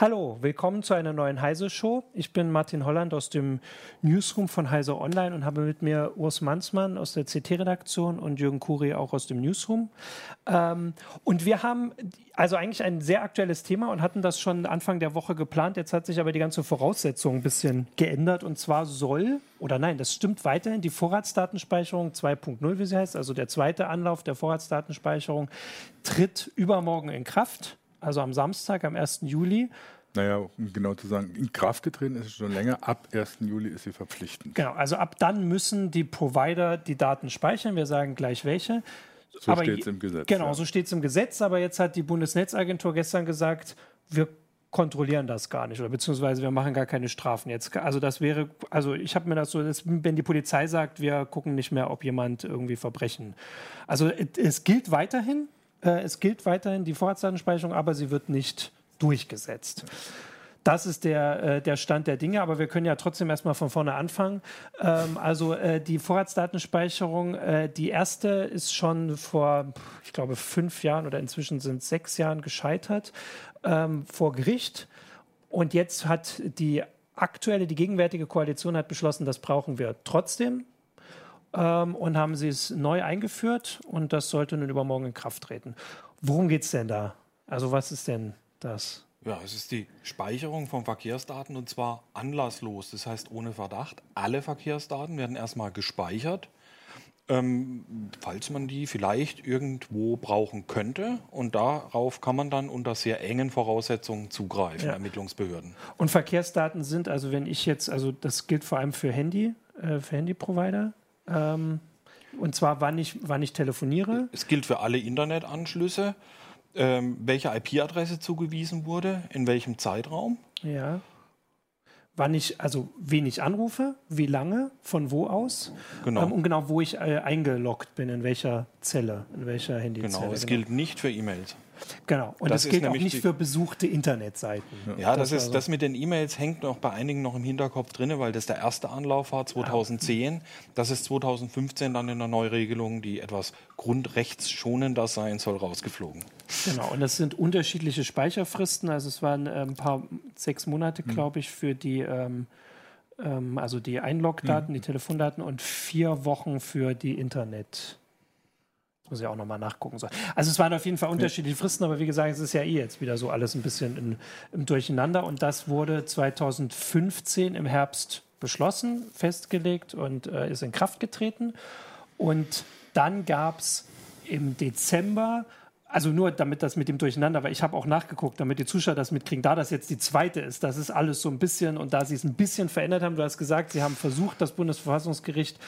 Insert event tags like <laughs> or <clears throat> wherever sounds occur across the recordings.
Hallo, willkommen zu einer neuen Heise Show. Ich bin Martin Holland aus dem Newsroom von Heise Online und habe mit mir Urs Mansmann aus der CT-Redaktion und Jürgen Kuri auch aus dem Newsroom. Ähm, und wir haben also eigentlich ein sehr aktuelles Thema und hatten das schon Anfang der Woche geplant. Jetzt hat sich aber die ganze Voraussetzung ein bisschen geändert und zwar soll, oder nein, das stimmt weiterhin, die Vorratsdatenspeicherung 2.0, wie sie heißt, also der zweite Anlauf der Vorratsdatenspeicherung, tritt übermorgen in Kraft also am Samstag, am 1. Juli. Naja, um genau zu sagen, in Kraft getreten ist es schon länger. Ab 1. Juli ist sie verpflichtend. Genau, also ab dann müssen die Provider die Daten speichern. Wir sagen gleich welche. So steht es im Gesetz. Genau, ja. so steht es im Gesetz. Aber jetzt hat die Bundesnetzagentur gestern gesagt, wir kontrollieren das gar nicht oder beziehungsweise wir machen gar keine Strafen jetzt. Also das wäre, also ich habe mir das so, das, wenn die Polizei sagt, wir gucken nicht mehr, ob jemand irgendwie Verbrechen. Also es gilt weiterhin, es gilt weiterhin die Vorratsdatenspeicherung, aber sie wird nicht durchgesetzt. Das ist der, äh, der Stand der Dinge, aber wir können ja trotzdem erstmal von vorne anfangen. Ähm, also äh, die Vorratsdatenspeicherung, äh, die erste ist schon vor, ich glaube, fünf Jahren oder inzwischen sind sechs Jahren gescheitert ähm, vor Gericht. Und jetzt hat die aktuelle, die gegenwärtige Koalition hat beschlossen, das brauchen wir trotzdem ähm, und haben sie es neu eingeführt und das sollte nun übermorgen in Kraft treten. Worum geht es denn da? Also was ist denn das? Ja, es ist die Speicherung von Verkehrsdaten und zwar anlasslos, das heißt ohne Verdacht. Alle Verkehrsdaten werden erstmal gespeichert, ähm, falls man die vielleicht irgendwo brauchen könnte. Und darauf kann man dann unter sehr engen Voraussetzungen zugreifen, ja. Ermittlungsbehörden. Und Verkehrsdaten sind, also wenn ich jetzt, also das gilt vor allem für Handy, äh, für Handyprovider, ähm, und zwar, wann ich, wann ich telefoniere. Es gilt für alle Internetanschlüsse, ähm, welche IP-Adresse zugewiesen wurde, in welchem Zeitraum. Ja. Wann ich, also wen ich anrufe, wie lange, von wo aus. Genau. Ähm, und genau, wo ich äh, eingeloggt bin, in welcher Zelle, in welcher Handyzelle. Genau, es genau. gilt nicht für E-Mails. Genau, und das, das gilt auch nicht für besuchte Internetseiten. Ja, das, das ist, das mit den E-Mails hängt noch bei einigen noch im Hinterkopf drin, weil das der erste Anlauf war 2010. Ah. Das ist 2015 dann in der Neuregelung, die etwas grundrechtsschonender sein soll, rausgeflogen. Genau, und das sind unterschiedliche Speicherfristen. Also es waren ein paar, sechs Monate, hm. glaube ich, für die ähm, ähm, also die Einlogdaten, mhm. die Telefondaten und vier Wochen für die Internet. Muss ich auch nochmal nachgucken. Also es waren auf jeden Fall unterschiedliche Fristen, aber wie gesagt, es ist ja eh jetzt wieder so alles ein bisschen in, im Durcheinander. Und das wurde 2015 im Herbst beschlossen, festgelegt und äh, ist in Kraft getreten. Und dann gab es im Dezember also nur damit das mit dem Durcheinander, weil ich habe auch nachgeguckt, damit die Zuschauer das mitkriegen, da das jetzt die zweite ist, das ist alles so ein bisschen und da sie es ein bisschen verändert haben, du hast gesagt, sie haben versucht, das Bundesverfassungsgericht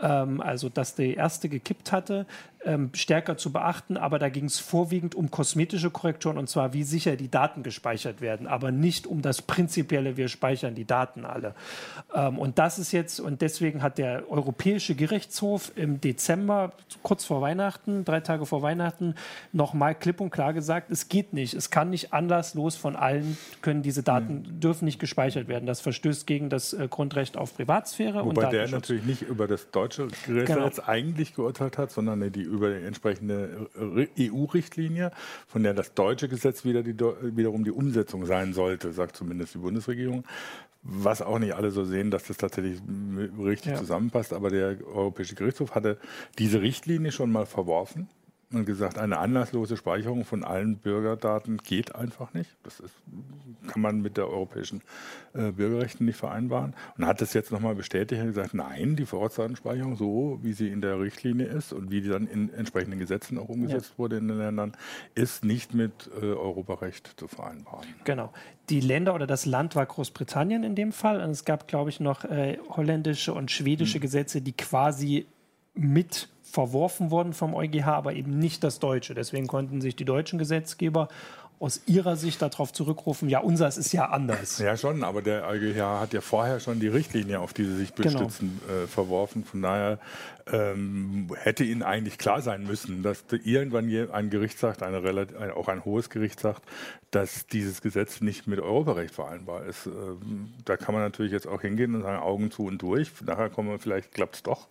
ähm, also dass die erste gekippt hatte, ähm, stärker zu beachten. Aber da ging es vorwiegend um kosmetische Korrekturen und zwar, wie sicher die Daten gespeichert werden, aber nicht um das prinzipielle, wir speichern die Daten alle. Ähm, und das ist jetzt, und deswegen hat der Europäische Gerichtshof im Dezember, kurz vor Weihnachten, drei Tage vor Weihnachten, nochmal klipp und klar gesagt, es geht nicht. Es kann nicht anlasslos von allen, können diese Daten, mhm. dürfen nicht gespeichert werden. Das verstößt gegen das äh, Grundrecht auf Privatsphäre. Wobei und der natürlich nicht über das deutsche deutsche Gericht genau. eigentlich geurteilt hat, sondern die über die entsprechende EU-Richtlinie, von der das deutsche Gesetz wieder die, wiederum die Umsetzung sein sollte, sagt zumindest die Bundesregierung. Was auch nicht alle so sehen, dass das tatsächlich richtig ja. zusammenpasst. Aber der Europäische Gerichtshof hatte diese Richtlinie schon mal verworfen und gesagt, eine anlasslose Speicherung von allen Bürgerdaten geht einfach nicht. Das ist, kann man mit der europäischen äh, Bürgerrechten nicht vereinbaren. Und hat das jetzt nochmal bestätigt und gesagt, nein, die Vorratsdatenspeicherung, so wie sie in der Richtlinie ist und wie die dann in entsprechenden Gesetzen auch umgesetzt ja. wurde in den Ländern, ist nicht mit äh, Europarecht zu vereinbaren. Genau. Die Länder oder das Land war Großbritannien in dem Fall. Und es gab, glaube ich, noch äh, holländische und schwedische hm. Gesetze, die quasi mit verworfen worden vom EuGH, aber eben nicht das Deutsche. Deswegen konnten sich die deutschen Gesetzgeber aus Ihrer Sicht darauf zurückrufen, ja, unseres ist ja anders. Ja, schon, aber der EuGH hat ja vorher schon die Richtlinie, auf die sie sich genau. bestützen, genau. äh, verworfen. Von daher ähm, hätte Ihnen eigentlich klar sein müssen, dass irgendwann ein Gericht sagt, eine relativ, auch ein hohes Gericht sagt, dass dieses Gesetz nicht mit Europarecht vereinbar ist. Ähm, da kann man natürlich jetzt auch hingehen und sagen, Augen zu und durch. Nachher kommen wir, vielleicht klappt es doch.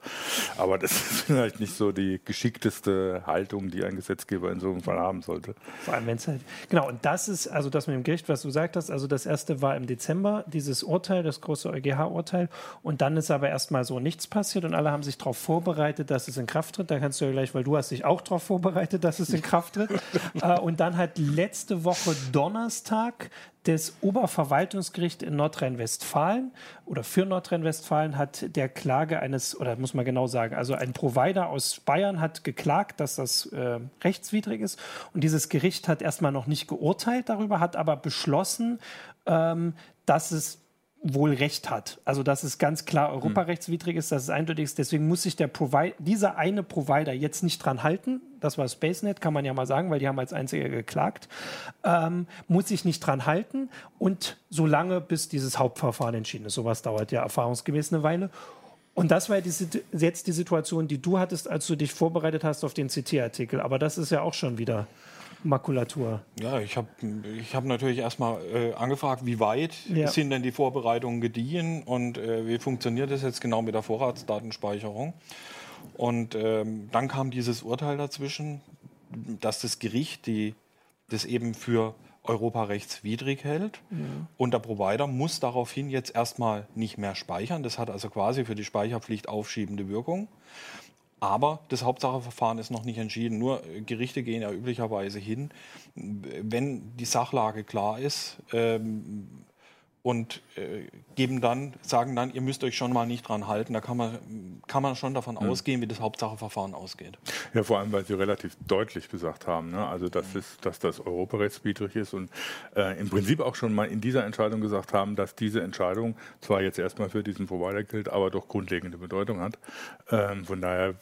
Aber das <laughs> ist vielleicht nicht so die geschickteste Haltung, die ein Gesetzgeber in so einem Fall haben sollte. Vor allem, wenn es halt. Genau, und das ist also das mit dem Gericht, was du gesagt hast. Also das erste war im Dezember, dieses Urteil, das große EuGH-Urteil. Und dann ist aber erstmal so nichts passiert und alle haben sich darauf vorbereitet, dass es in Kraft tritt. Da kannst du ja gleich, weil du hast dich auch darauf vorbereitet, dass es in Kraft tritt. <laughs> Äh, und dann hat letzte Woche Donnerstag das Oberverwaltungsgericht in Nordrhein-Westfalen oder für Nordrhein-Westfalen hat der Klage eines, oder muss man genau sagen, also ein Provider aus Bayern hat geklagt, dass das äh, rechtswidrig ist. Und dieses Gericht hat erstmal noch nicht geurteilt darüber, hat aber beschlossen, ähm, dass es wohl recht hat. Also dass es ganz klar europarechtswidrig ist, dass es eindeutig ist. Deswegen muss sich der Provider, dieser eine Provider jetzt nicht dran halten. Das war SpaceNet, kann man ja mal sagen, weil die haben als einziger geklagt. Ähm, muss sich nicht dran halten und so lange, bis dieses Hauptverfahren entschieden ist. Sowas dauert ja erfahrungsgemäß eine Weile. Und das war die, jetzt die Situation, die du hattest, als du dich vorbereitet hast auf den CT-Artikel. Aber das ist ja auch schon wieder Makulatur? Ja, ich habe ich hab natürlich erstmal äh, angefragt, wie weit ja. sind denn die Vorbereitungen gediehen und äh, wie funktioniert das jetzt genau mit der Vorratsdatenspeicherung. Und ähm, dann kam dieses Urteil dazwischen, dass das Gericht die, das eben für europarechtswidrig hält. Ja. Und der Provider muss daraufhin jetzt erstmal nicht mehr speichern. Das hat also quasi für die Speicherpflicht aufschiebende Wirkung. Aber das Hauptsacheverfahren ist noch nicht entschieden. Nur Gerichte gehen ja üblicherweise hin, wenn die Sachlage klar ist, ähm, und äh, geben dann, sagen dann, ihr müsst euch schon mal nicht dran halten. Da kann man, kann man schon davon mhm. ausgehen, wie das Hauptsacheverfahren ausgeht. Ja, vor allem, weil Sie relativ deutlich gesagt haben, ne? also dass, es, dass das europarechtswidrig ist und äh, im Prinzip auch schon mal in dieser Entscheidung gesagt haben, dass diese Entscheidung zwar jetzt erstmal für diesen Provider gilt, aber doch grundlegende Bedeutung hat. Ähm, von daher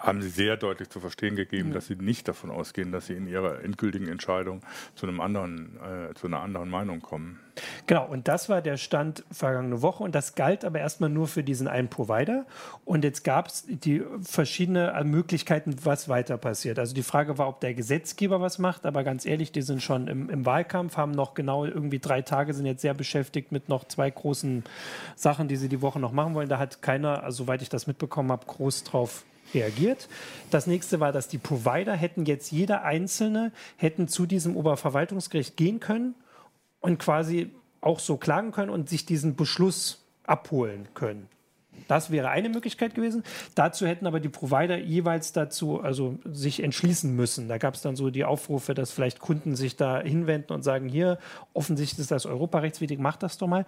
haben Sie sehr deutlich zu verstehen gegeben, dass Sie nicht davon ausgehen, dass Sie in Ihrer endgültigen Entscheidung zu einem anderen, äh, zu einer anderen Meinung kommen. Genau, und das war der Stand vergangene Woche und das galt aber erstmal nur für diesen einen Provider. Und jetzt gab es die verschiedenen Möglichkeiten, was weiter passiert. Also die Frage war, ob der Gesetzgeber was macht, aber ganz ehrlich, die sind schon im, im Wahlkampf, haben noch genau irgendwie drei Tage, sind jetzt sehr beschäftigt mit noch zwei großen Sachen, die sie die Woche noch machen wollen. Da hat keiner, also, soweit ich das mitbekommen habe, groß drauf reagiert. Das nächste war, dass die Provider hätten jetzt jeder einzelne hätten zu diesem Oberverwaltungsgericht gehen können und quasi auch so klagen können und sich diesen Beschluss abholen können. Das wäre eine Möglichkeit gewesen. Dazu hätten aber die Provider jeweils dazu, also sich entschließen müssen. Da gab es dann so die Aufrufe, dass vielleicht Kunden sich da hinwenden und sagen, hier, offensichtlich ist das europarechtswidrig, macht das doch mal.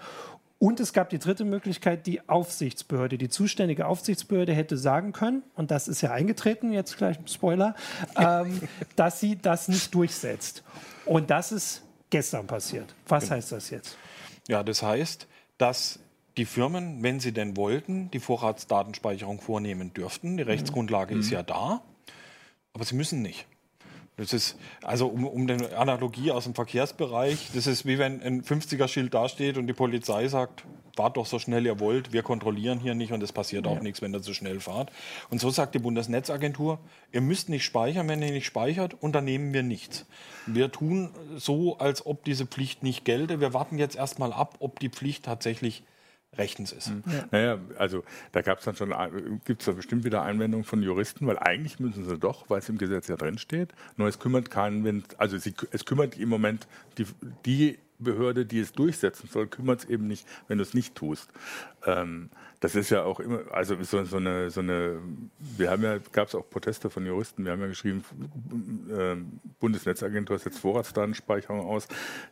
Und es gab die dritte Möglichkeit, die Aufsichtsbehörde. Die zuständige Aufsichtsbehörde hätte sagen können, und das ist ja eingetreten, jetzt gleich Spoiler, <laughs> ähm, dass sie das nicht durchsetzt. Und das ist gestern passiert. Was genau. heißt das jetzt? Ja, das heißt, dass die Firmen, wenn sie denn wollten, die Vorratsdatenspeicherung vornehmen dürften. Die Rechtsgrundlage mhm. ist ja da, aber sie müssen nicht. Das ist, also um, um eine Analogie aus dem Verkehrsbereich, das ist wie wenn ein 50er-Schild dasteht und die Polizei sagt, fahrt doch so schnell ihr wollt, wir kontrollieren hier nicht und es passiert auch ja. nichts, wenn ihr zu schnell fahrt. Und so sagt die Bundesnetzagentur, ihr müsst nicht speichern, wenn ihr nicht speichert, unternehmen wir nichts. Wir tun so, als ob diese Pflicht nicht gelte. Wir warten jetzt erstmal ab, ob die Pflicht tatsächlich rechtens ist. Mhm. Ja. Naja, also da gab es dann schon, gibt es da bestimmt wieder Einwendungen von Juristen, weil eigentlich müssen sie doch, weil es im Gesetz ja drin steht, nur es kümmert keinen, wenn, also sie, es kümmert im Moment die, die Behörde, die es durchsetzen soll, kümmert es eben nicht, wenn du es nicht tust. Ähm, das ist ja auch immer, also so, so, eine, so eine, wir haben ja, gab es auch Proteste von Juristen, wir haben ja geschrieben, äh, Bundesnetzagentur setzt Vorratsdatenspeicherung aus.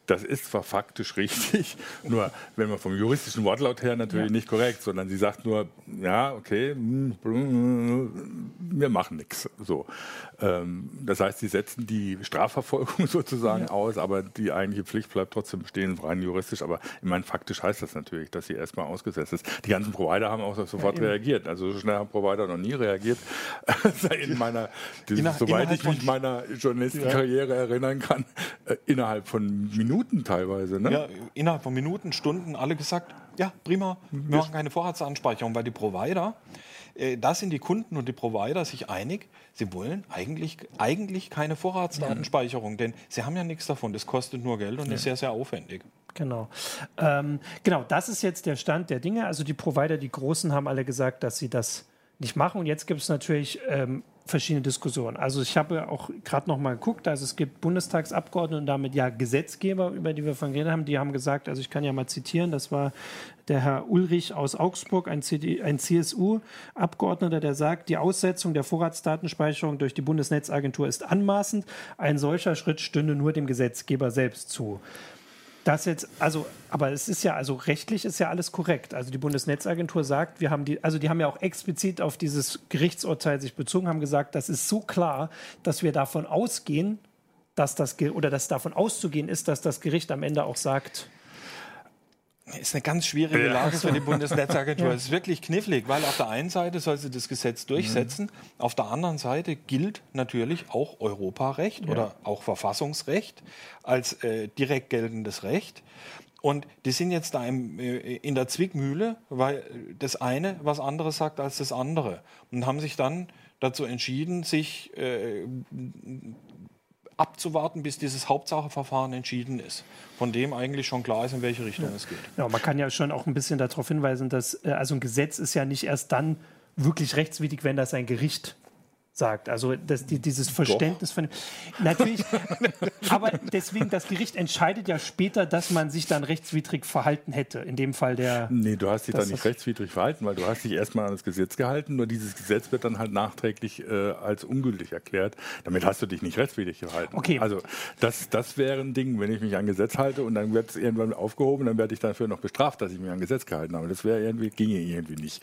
Das ist zwar faktisch <laughs> richtig, nur wenn man vom juristischen Wortlaut her natürlich ja. nicht korrekt, sondern sie sagt nur, ja, okay, wir machen nichts. So. Ähm, das heißt, sie setzen die Strafverfolgung <laughs> sozusagen ja. aus, aber die eigentliche Pflicht bleibt trotzdem bestehen, rein juristisch. Aber ich meine, faktisch heißt das natürlich, dass sie erstmal ausgesetzt ist. Die ganzen Provider haben auch sofort ja, reagiert. Also so schnell haben Provider noch nie reagiert. <laughs> in meiner, Inner, soweit ich mich meiner Journalistenkarriere ja. erinnern kann, äh, innerhalb von Minuten teilweise. Ne? Ja, innerhalb von Minuten, Stunden, alle gesagt, Ja, prima. Wir machen keine Vorratsdatenspeicherung, weil die Provider, äh, da sind die Kunden und die Provider sich einig, sie wollen eigentlich, eigentlich keine Vorratsdatenspeicherung, denn sie haben ja nichts davon. Das kostet nur Geld und ja. ist sehr, sehr aufwendig. Genau. Ähm, genau, das ist jetzt der Stand der Dinge. Also die Provider, die Großen, haben alle gesagt, dass sie das nicht machen. Und jetzt gibt es natürlich ähm, verschiedene Diskussionen. Also ich habe auch gerade noch mal geguckt, also es gibt Bundestagsabgeordnete und damit ja Gesetzgeber, über die wir von geredet haben, die haben gesagt, also ich kann ja mal zitieren, das war der Herr Ulrich aus Augsburg, ein, ein CSU-Abgeordneter, der sagt, die Aussetzung der Vorratsdatenspeicherung durch die Bundesnetzagentur ist anmaßend. Ein solcher Schritt stünde nur dem Gesetzgeber selbst zu. Das jetzt, also, aber es ist ja, also rechtlich ist ja alles korrekt. Also die Bundesnetzagentur sagt, wir haben die, also die haben ja auch explizit auf dieses Gerichtsurteil sich bezogen, haben gesagt, das ist so klar, dass wir davon ausgehen, dass das, oder dass davon auszugehen ist, dass das Gericht am Ende auch sagt, ist eine ganz schwierige Lage für die <laughs> Bundesnetzagentur. ja. Es ist wirklich knifflig, weil auf der einen Seite soll sie das Gesetz durchsetzen, mhm. auf der anderen Seite gilt natürlich auch Europarecht ja. oder auch Verfassungsrecht als äh, direkt geltendes Recht. Und die sind jetzt da im, äh, in der Zwickmühle, weil das eine was anderes sagt als das andere. Und haben sich dann dazu entschieden, sich äh, abzuwarten, bis dieses Hauptsacheverfahren entschieden ist, von dem eigentlich schon klar ist, in welche Richtung ja. es geht. Ja, man kann ja schon auch ein bisschen darauf hinweisen, dass äh, also ein Gesetz ist ja nicht erst dann wirklich rechtswidrig, wenn das ein Gericht sagt. Also das, die, dieses Verständnis Doch. von. Natürlich, <laughs> aber deswegen, das Gericht entscheidet ja später, dass man sich dann rechtswidrig verhalten hätte. In dem Fall der. Nee, du hast dich dann nicht rechtswidrig verhalten, weil du hast dich erstmal an das Gesetz gehalten, nur dieses Gesetz wird dann halt nachträglich äh, als ungültig erklärt. Damit hast du dich nicht rechtswidrig gehalten. Okay. Also das, das wäre ein Ding, wenn ich mich an Gesetz halte und dann wird es irgendwann aufgehoben, dann werde ich dafür noch bestraft, dass ich mich an Gesetz gehalten habe. Das wäre irgendwie, ginge irgendwie nicht.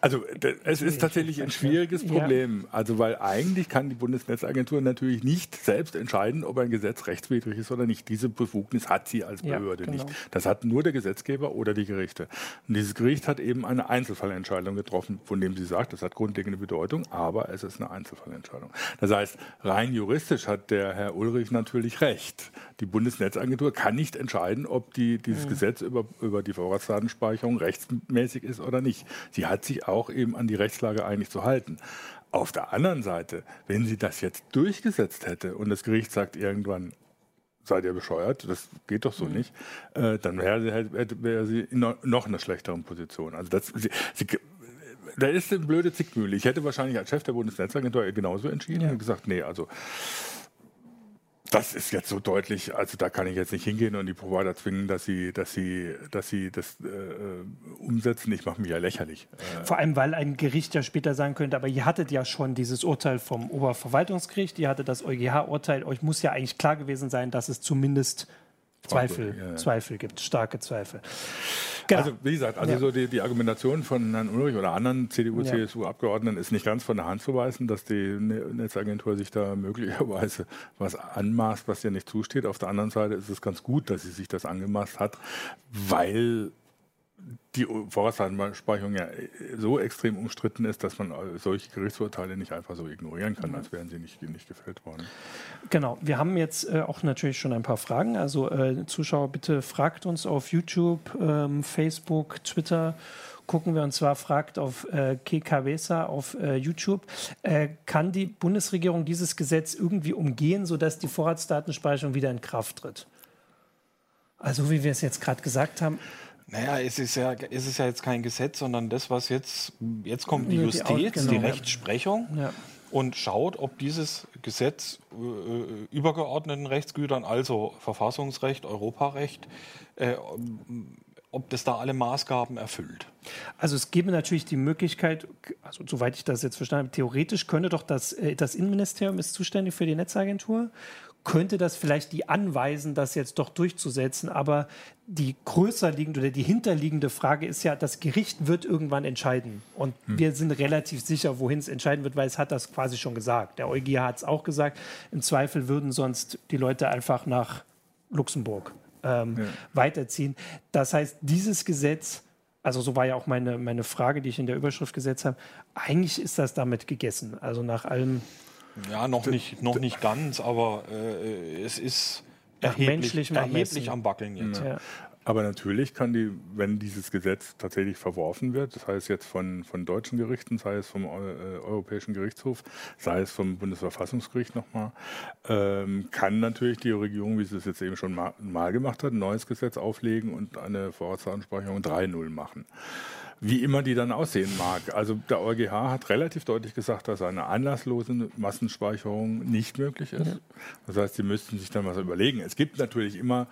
Also es ist tatsächlich ein schwieriges Problem. Also weil eigentlich kann die Bundesnetzagentur natürlich nicht selbst entscheiden, ob ein Gesetz rechtswidrig ist oder nicht. Diese Befugnis hat sie als Behörde ja, genau. nicht. Das hat nur der Gesetzgeber oder die Gerichte. Und dieses Gericht hat eben eine Einzelfallentscheidung getroffen, von dem sie sagt, das hat grundlegende Bedeutung, aber es ist eine Einzelfallentscheidung. Das heißt, rein juristisch hat der Herr Ulrich natürlich recht. Die Bundesnetzagentur kann nicht entscheiden, ob die, dieses mhm. Gesetz über, über die Vorratsdatenspeicherung rechtsmäßig ist oder nicht. Sie hat sich auch eben an die Rechtslage eigentlich zu halten. Auf der anderen Seite, wenn sie das jetzt durchgesetzt hätte und das Gericht sagt irgendwann, seid ihr bescheuert, das geht doch so mhm. nicht, äh, dann wäre sie, wär sie in noch einer schlechteren Position. Also das, sie, sie, da ist eine blöde Zickmühle. Ich hätte wahrscheinlich als Chef der Bundesnetzagentur genauso entschieden ja. und gesagt, nee, also das ist jetzt so deutlich, also da kann ich jetzt nicht hingehen und die Provider zwingen, dass sie, dass sie, dass sie das äh, umsetzen. Ich mache mich ja lächerlich. Äh, Vor allem, weil ein Gericht ja später sagen könnte, aber ihr hattet ja schon dieses Urteil vom Oberverwaltungsgericht, ihr hattet das EuGH-Urteil, euch muss ja eigentlich klar gewesen sein, dass es zumindest Zweifel, ja, ja. Zweifel gibt, starke Zweifel. Genau. Also wie gesagt, also ja. so die, die, Argumentation von Herrn Ulrich oder anderen CDU, CSU-Abgeordneten ist nicht ganz von der Hand zu weisen, dass die ne-, Netzagentur sich da möglicherweise was anmaßt, was ihr nicht zusteht. Auf der anderen Seite ist es ganz gut, dass sie sich das angemaßt hat, weil die Vorratsdatenspeicherung ja so extrem umstritten ist, dass man solche Gerichtsurteile nicht einfach so ignorieren kann, als wären sie nicht, nicht gefällt worden. Genau, wir haben jetzt äh, auch natürlich schon ein paar Fragen. Also äh, Zuschauer, bitte fragt uns auf YouTube, ähm, Facebook, Twitter gucken wir und zwar fragt auf äh, KKWSA auf äh, YouTube, äh, kann die Bundesregierung dieses Gesetz irgendwie umgehen, sodass die Vorratsdatenspeicherung wieder in Kraft tritt? Also wie wir es jetzt gerade gesagt haben, naja, es ist ja, es ist ja jetzt kein Gesetz, sondern das, was jetzt, jetzt kommt die Justiz, die, genau, die Rechtsprechung ja. und schaut, ob dieses Gesetz äh, übergeordneten Rechtsgütern, also Verfassungsrecht, Europarecht, äh, ob das da alle Maßgaben erfüllt. Also es gäbe natürlich die Möglichkeit, also soweit ich das jetzt verstanden habe, theoretisch könnte doch das, äh, das Innenministerium ist zuständig für die Netzagentur könnte das vielleicht die anweisen, das jetzt doch durchzusetzen. Aber die größer liegende oder die hinterliegende Frage ist ja, das Gericht wird irgendwann entscheiden. Und hm. wir sind relativ sicher, wohin es entscheiden wird, weil es hat das quasi schon gesagt. Der EuGH hat es auch gesagt. Im Zweifel würden sonst die Leute einfach nach Luxemburg ähm, ja. weiterziehen. Das heißt, dieses Gesetz also so war ja auch meine, meine Frage, die ich in der Überschrift gesetzt habe. Eigentlich ist das damit gegessen. Also nach allem, ja, noch nicht, noch nicht ganz, aber äh, es ist erheblich, erheblich am Wackeln jetzt. Ja. Aber natürlich kann die, wenn dieses Gesetz tatsächlich verworfen wird, das heißt jetzt von, von deutschen Gerichten, sei es vom äh, Europäischen Gerichtshof, sei es vom Bundesverfassungsgericht nochmal, ähm, kann natürlich die Regierung, wie sie es jetzt eben schon mal, mal gemacht hat, ein neues Gesetz auflegen und eine Vorratsansprechung 3.0 machen wie immer die dann aussehen mag. Also der EuGH hat relativ deutlich gesagt, dass eine anlasslose Massenspeicherung nicht möglich ist. Ja. Das heißt, sie müssten sich dann was überlegen. Es gibt natürlich immer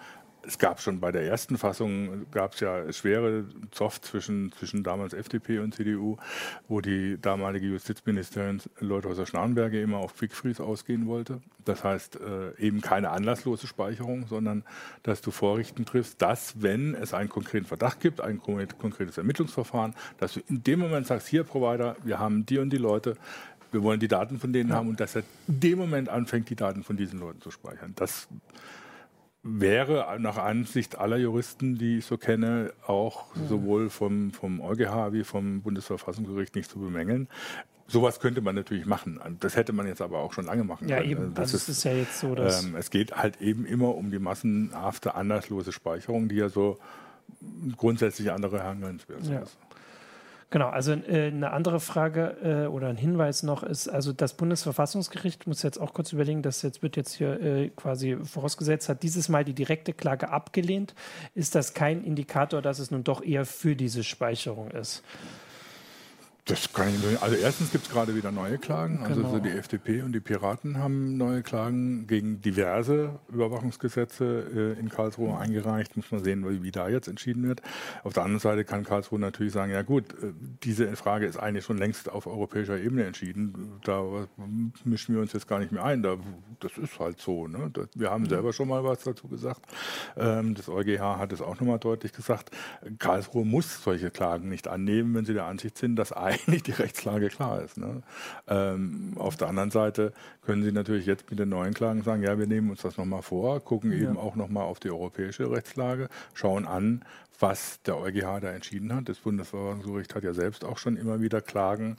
es gab schon bei der ersten Fassung gab es ja schwere Zoff zwischen, zwischen damals FDP und CDU, wo die damalige Justizministerin Leuthäuser Schnarrenberge immer auf Quickfreeze ausgehen wollte. Das heißt äh, eben keine anlasslose Speicherung, sondern dass du Vorrichten triffst, dass, wenn es einen konkreten Verdacht gibt, ein konkretes Ermittlungsverfahren, dass du in dem Moment sagst, hier Provider, wir haben die und die Leute, wir wollen die Daten von denen ja. haben und dass er in dem Moment anfängt, die Daten von diesen Leuten zu speichern. Das wäre nach Ansicht aller Juristen, die ich so kenne, auch mhm. sowohl vom, vom EuGH wie vom Bundesverfassungsgericht nicht zu bemängeln. Sowas könnte man natürlich machen. Das hätte man jetzt aber auch schon lange machen ja, können. Eben. Das also ist, es ist ja jetzt so, dass ähm, es geht halt eben immer um die massenhafte, anlasslose Speicherung, die ja so grundsätzlich andere Herangehensweise ja. ist. Genau, also äh, eine andere Frage äh, oder ein Hinweis noch ist, also das Bundesverfassungsgericht muss jetzt auch kurz überlegen, das jetzt wird jetzt hier äh, quasi vorausgesetzt, hat dieses Mal die direkte Klage abgelehnt. Ist das kein Indikator, dass es nun doch eher für diese Speicherung ist? Das kann ich nicht. Also erstens gibt es gerade wieder neue Klagen. Also genau. die FDP und die Piraten haben neue Klagen gegen diverse Überwachungsgesetze äh, in Karlsruhe eingereicht. Muss man sehen, wie, wie, da jetzt entschieden wird. Auf der anderen Seite kann Karlsruhe natürlich sagen, ja gut, äh, diese Frage ist eigentlich schon längst auf europäischer Ebene entschieden. Da mischen wir uns jetzt gar nicht mehr ein. Da, das ist halt so. Ne? Wir haben selber schon mal was dazu gesagt. Ähm, das EuGH hat es auch nochmal deutlich gesagt. Karlsruhe muss solche Klagen nicht annehmen, wenn sie der Ansicht sind, dass ein eigentlich die Rechtslage klar ist. Ne? Ähm, auf der anderen Seite können Sie natürlich jetzt mit den neuen Klagen sagen, ja, wir nehmen uns das nochmal vor, gucken ja. eben auch nochmal auf die europäische Rechtslage, schauen an, was der EuGH da entschieden hat. Das Bundesverfassungsgericht hat ja selbst auch schon immer wieder Klagen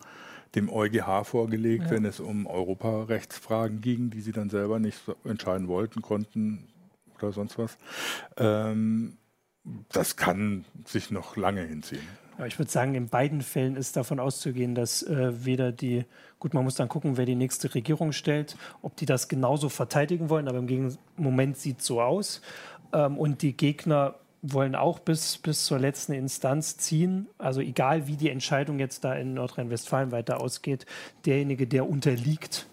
dem EuGH vorgelegt, ja. wenn es um Europarechtsfragen ging, die sie dann selber nicht so entscheiden wollten, konnten oder sonst was. Ähm, das kann sich noch lange hinziehen. Aber ich würde sagen, in beiden Fällen ist davon auszugehen, dass äh, weder die, gut, man muss dann gucken, wer die nächste Regierung stellt, ob die das genauso verteidigen wollen, aber im Moment sieht es so aus. Ähm, und die Gegner wollen auch bis, bis zur letzten Instanz ziehen. Also egal, wie die Entscheidung jetzt da in Nordrhein-Westfalen weiter ausgeht, derjenige, der unterliegt,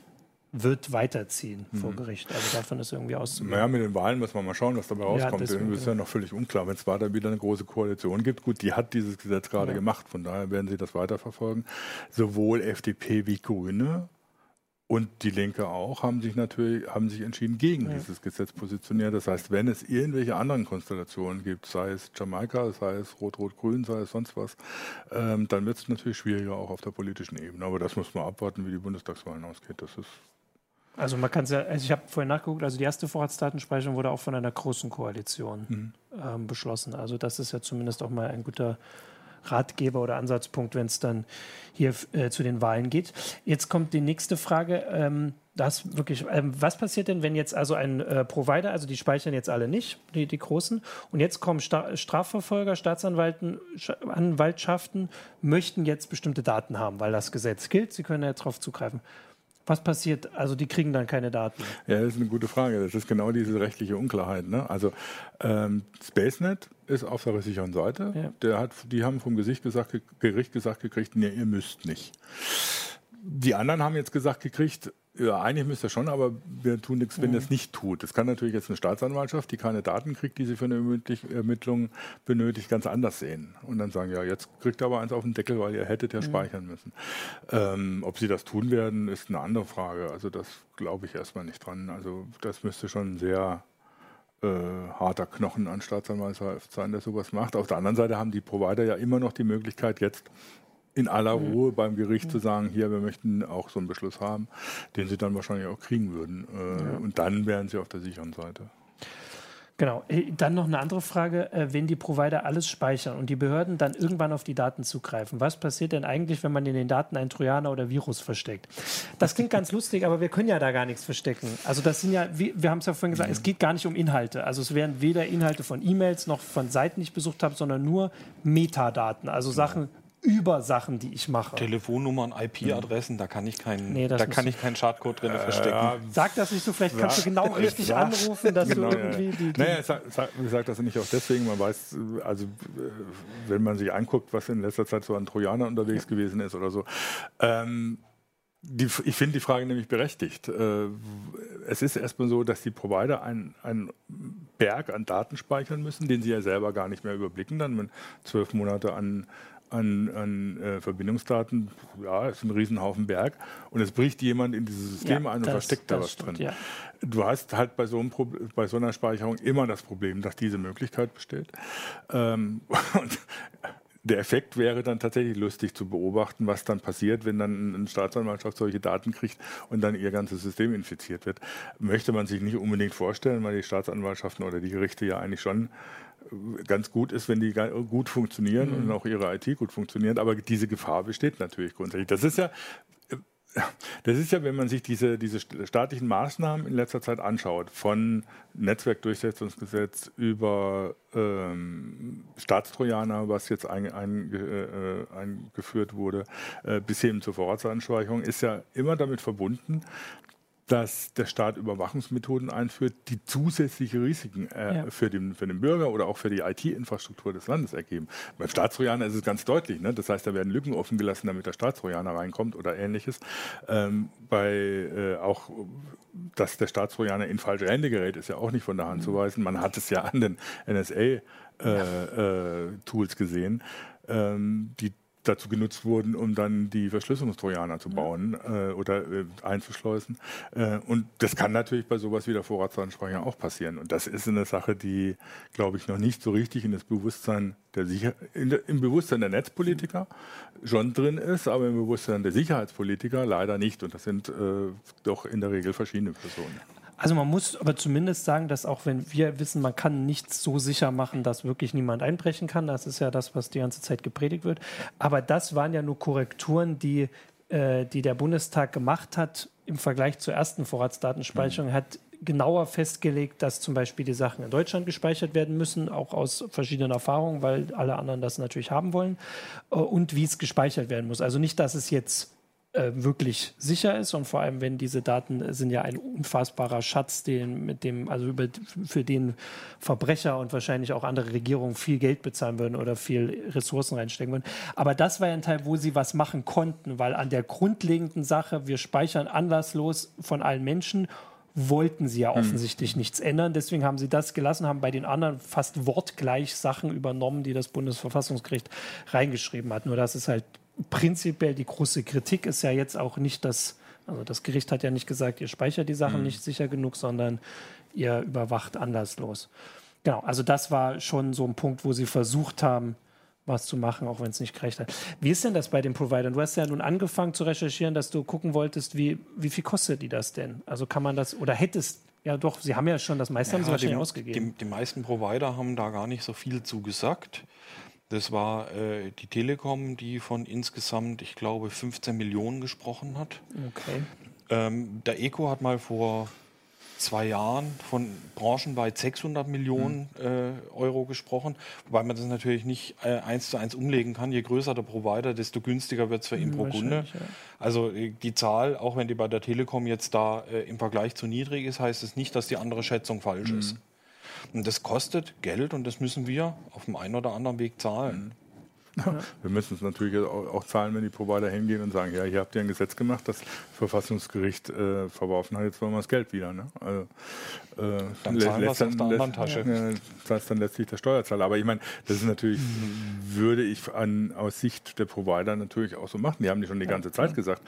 wird weiterziehen mhm. vor Gericht. Also davon ist irgendwie auszugehen. Naja, mit den Wahlen muss man mal schauen, was dabei rauskommt. Ja, deswegen, ist ja noch völlig unklar. Wenn es da wieder eine große Koalition gibt, gut, die hat dieses Gesetz gerade ja. gemacht, von daher werden sie das weiterverfolgen. Sowohl FDP wie Grüne und die Linke auch haben sich natürlich haben sich entschieden gegen ja. dieses Gesetz positioniert. Das heißt, wenn es irgendwelche anderen Konstellationen gibt, sei es Jamaika, sei es Rot-Rot-Grün, sei es sonst was, ähm, dann wird es natürlich schwieriger auch auf der politischen Ebene. Aber das muss man abwarten, wie die Bundestagswahlen ausgeht. Das ist also man kann es ja, also ich habe vorhin nachgeguckt, also die erste Vorratsdatenspeicherung wurde auch von einer großen Koalition mhm. ähm, beschlossen. Also das ist ja zumindest auch mal ein guter Ratgeber oder Ansatzpunkt, wenn es dann hier äh, zu den Wahlen geht. Jetzt kommt die nächste Frage. Ähm, das wirklich, ähm, was passiert denn, wenn jetzt also ein äh, Provider, also die speichern jetzt alle nicht, die, die großen, und jetzt kommen Sta Strafverfolger, Staatsanwaltschaften, möchten jetzt bestimmte Daten haben, weil das Gesetz gilt, sie können jetzt darauf zugreifen. Was passiert? Also die kriegen dann keine Daten. Ja, das ist eine gute Frage. Das ist genau diese rechtliche Unklarheit. Ne? Also ähm, SpaceNet ist auf der sicheren Seite. Ja. Der hat, die haben vom Gericht gesagt, Gericht gesagt gekriegt, nee, ihr müsst nicht. Die anderen haben jetzt gesagt gekriegt, ja, eigentlich müsste er schon, aber wir tun nichts, wenn mhm. er es nicht tut. Das kann natürlich jetzt eine Staatsanwaltschaft, die keine Daten kriegt, die sie für eine Ermittlung benötigt, ganz anders sehen. Und dann sagen, ja, jetzt kriegt er aber eins auf den Deckel, weil ihr hättet ja mhm. speichern müssen. Ähm, ob sie das tun werden, ist eine andere Frage. Also das glaube ich erstmal nicht dran. Also das müsste schon sehr äh, harter Knochen an Staatsanwaltschaft sein, der sowas macht. Auf der anderen Seite haben die Provider ja immer noch die Möglichkeit, jetzt in aller mhm. Ruhe beim Gericht zu sagen, hier, wir möchten auch so einen Beschluss haben, den sie dann wahrscheinlich auch kriegen würden. Äh, ja. Und dann wären sie auf der sicheren Seite. Genau. Äh, dann noch eine andere Frage. Äh, wenn die Provider alles speichern und die Behörden dann irgendwann auf die Daten zugreifen, was passiert denn eigentlich, wenn man in den Daten einen Trojaner oder Virus versteckt? Das klingt ganz lustig, aber wir können ja da gar nichts verstecken. Also das sind ja, wir haben es ja vorhin gesagt, es geht gar nicht um Inhalte. Also es werden weder Inhalte von E-Mails noch von Seiten, die ich besucht habe, sondern nur Metadaten. Also Sachen, über Sachen, die ich mache. Telefonnummern, IP-Adressen, da kann ich keinen, nee, da kann ich keinen Schadcode drin äh, verstecken. Ja. Sag das nicht so, vielleicht kannst du genau richtig sag, anrufen, dass genau, du irgendwie die. die naja, sag, sag, ich sage das nicht auch deswegen, man weiß, also wenn man sich anguckt, was in letzter Zeit so an Trojaner unterwegs ja. gewesen ist oder so. Ähm, die, ich finde die Frage nämlich berechtigt. Äh, es ist erstmal so, dass die Provider einen, einen Berg an Daten speichern müssen, den sie ja selber gar nicht mehr überblicken, dann wenn zwölf Monate an an, an äh, Verbindungsdaten, ja, ist ein Riesenhaufen Berg. Und es bricht jemand in dieses System ja, ein und das, versteckt da was stimmt, drin. Ja. Du hast halt bei so, einem bei so, einer Speicherung immer das Problem, dass diese Möglichkeit besteht. Ähm, <laughs> und der Effekt wäre dann tatsächlich lustig zu beobachten, was dann passiert, wenn dann eine Staatsanwaltschaft solche Daten kriegt und dann ihr ganzes System infiziert wird. Möchte man sich nicht unbedingt vorstellen, weil die Staatsanwaltschaften oder die Gerichte ja eigentlich schon ganz gut ist, wenn die gut funktionieren mhm. und auch ihre IT gut funktioniert. Aber diese Gefahr besteht natürlich grundsätzlich. Das ist ja das ist ja, wenn man sich diese, diese staatlichen Maßnahmen in letzter Zeit anschaut, von Netzwerkdurchsetzungsgesetz über ähm, Staatstrojaner, was jetzt ein, ein, äh, eingeführt wurde, äh, bis hin zur Vorratsanspeicherung, ist ja immer damit verbunden, dass der Staat Überwachungsmethoden einführt, die zusätzliche Risiken äh, ja. für, den, für den Bürger oder auch für die IT-Infrastruktur des Landes ergeben. Beim Staatstrojaner ist es ganz deutlich. Ne? Das heißt, da werden Lücken offen gelassen, damit der Staatstrojaner reinkommt oder ähnliches. Ähm, bei äh, auch, dass der Staatstrojaner in falsche Hände gerät, ist ja auch nicht von der Hand mhm. zu weisen. Man hat es ja an den NSA-Tools äh, äh gesehen. Ähm, die dazu genutzt wurden, um dann die Verschlüsselungstrojaner zu bauen äh, oder äh, einzuschleusen. Äh, und das kann natürlich bei sowas wie der Vorratsdatenspeicher auch passieren. Und das ist eine Sache, die, glaube ich, noch nicht so richtig in das Bewusstsein der Sicher der, im Bewusstsein der Netzpolitiker schon drin ist, aber im Bewusstsein der Sicherheitspolitiker leider nicht. Und das sind äh, doch in der Regel verschiedene Personen. Also man muss aber zumindest sagen, dass auch wenn wir wissen, man kann nichts so sicher machen, dass wirklich niemand einbrechen kann, das ist ja das, was die ganze Zeit gepredigt wird. Aber das waren ja nur Korrekturen, die, äh, die der Bundestag gemacht hat im Vergleich zur ersten Vorratsdatenspeicherung, mhm. hat genauer festgelegt, dass zum Beispiel die Sachen in Deutschland gespeichert werden müssen, auch aus verschiedenen Erfahrungen, weil alle anderen das natürlich haben wollen, äh, und wie es gespeichert werden muss. Also nicht, dass es jetzt äh, wirklich sicher ist und vor allem, wenn diese Daten sind ja ein unfassbarer Schatz, den, mit dem, also über, für den Verbrecher und wahrscheinlich auch andere Regierungen viel Geld bezahlen würden oder viel Ressourcen reinstecken würden. Aber das war ja ein Teil, wo sie was machen konnten, weil an der grundlegenden Sache, wir speichern anlasslos von allen Menschen wollten sie ja hm. offensichtlich mhm. nichts ändern. Deswegen haben sie das gelassen, haben bei den anderen fast wortgleich Sachen übernommen, die das Bundesverfassungsgericht reingeschrieben hat. Nur das ist halt prinzipiell die große Kritik ist ja jetzt auch nicht, dass, also das Gericht hat ja nicht gesagt, ihr speichert die Sachen mhm. nicht sicher genug, sondern ihr überwacht anlasslos. Genau, also das war schon so ein Punkt, wo sie versucht haben, was zu machen, auch wenn es nicht gerecht hat. Wie ist denn das bei den Providern? Du hast ja nun angefangen zu recherchieren, dass du gucken wolltest, wie, wie viel kostet die das denn? Also kann man das, oder hättest, ja doch, sie haben ja schon, das meiste ja, haben sie wahrscheinlich ausgegeben. Die, die, meisten Provider haben da gar nicht so viel zugesagt. Das war äh, die Telekom, die von insgesamt, ich glaube, 15 Millionen gesprochen hat. Okay. Ähm, der ECO hat mal vor zwei Jahren von branchenweit 600 Millionen mhm. äh, Euro gesprochen, wobei man das natürlich nicht äh, eins zu eins umlegen kann. Je größer der Provider, desto günstiger wird es für ihn mhm, pro Kunde. Ja. Also äh, die Zahl, auch wenn die bei der Telekom jetzt da äh, im Vergleich zu niedrig ist, heißt es nicht, dass die andere Schätzung falsch mhm. ist. Und das kostet Geld und das müssen wir auf dem einen oder anderen Weg zahlen. Ja. <laughs> Wir müssen es natürlich auch, zahlen, wenn die Provider hingehen und sagen, ja, hier habt ihr ein Gesetz gemacht, das Verfassungsgericht äh, verworfen hat, jetzt wollen wir das Geld wieder. Ne? Also, äh, dann zahlen wir es aus der anderen Tasche. Äh, das heißt dann letztlich der Steuerzahler. Aber ich meine, das ist natürlich, würde ich an, aus Sicht der Provider natürlich auch so machen. Die haben die schon die ganze Zeit gesagt,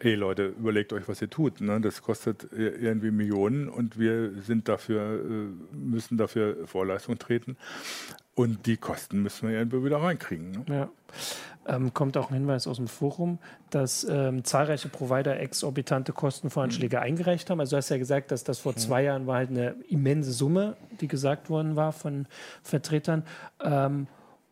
ey Leute, überlegt euch, was ihr tut. Ne? Das kostet irgendwie Millionen und wir sind dafür, äh, müssen dafür Vorleistung treten. Und die Kosten müssen wir irgendwie wieder reinkriegen. Ne? Ja. Ähm, kommt auch ein Hinweis aus dem Forum, dass ähm, zahlreiche Provider exorbitante Kostenvoranschläge mhm. eingereicht haben. Also du hast ja gesagt, dass das vor mhm. zwei Jahren war halt eine immense Summe, die gesagt worden war von Vertretern. Ähm,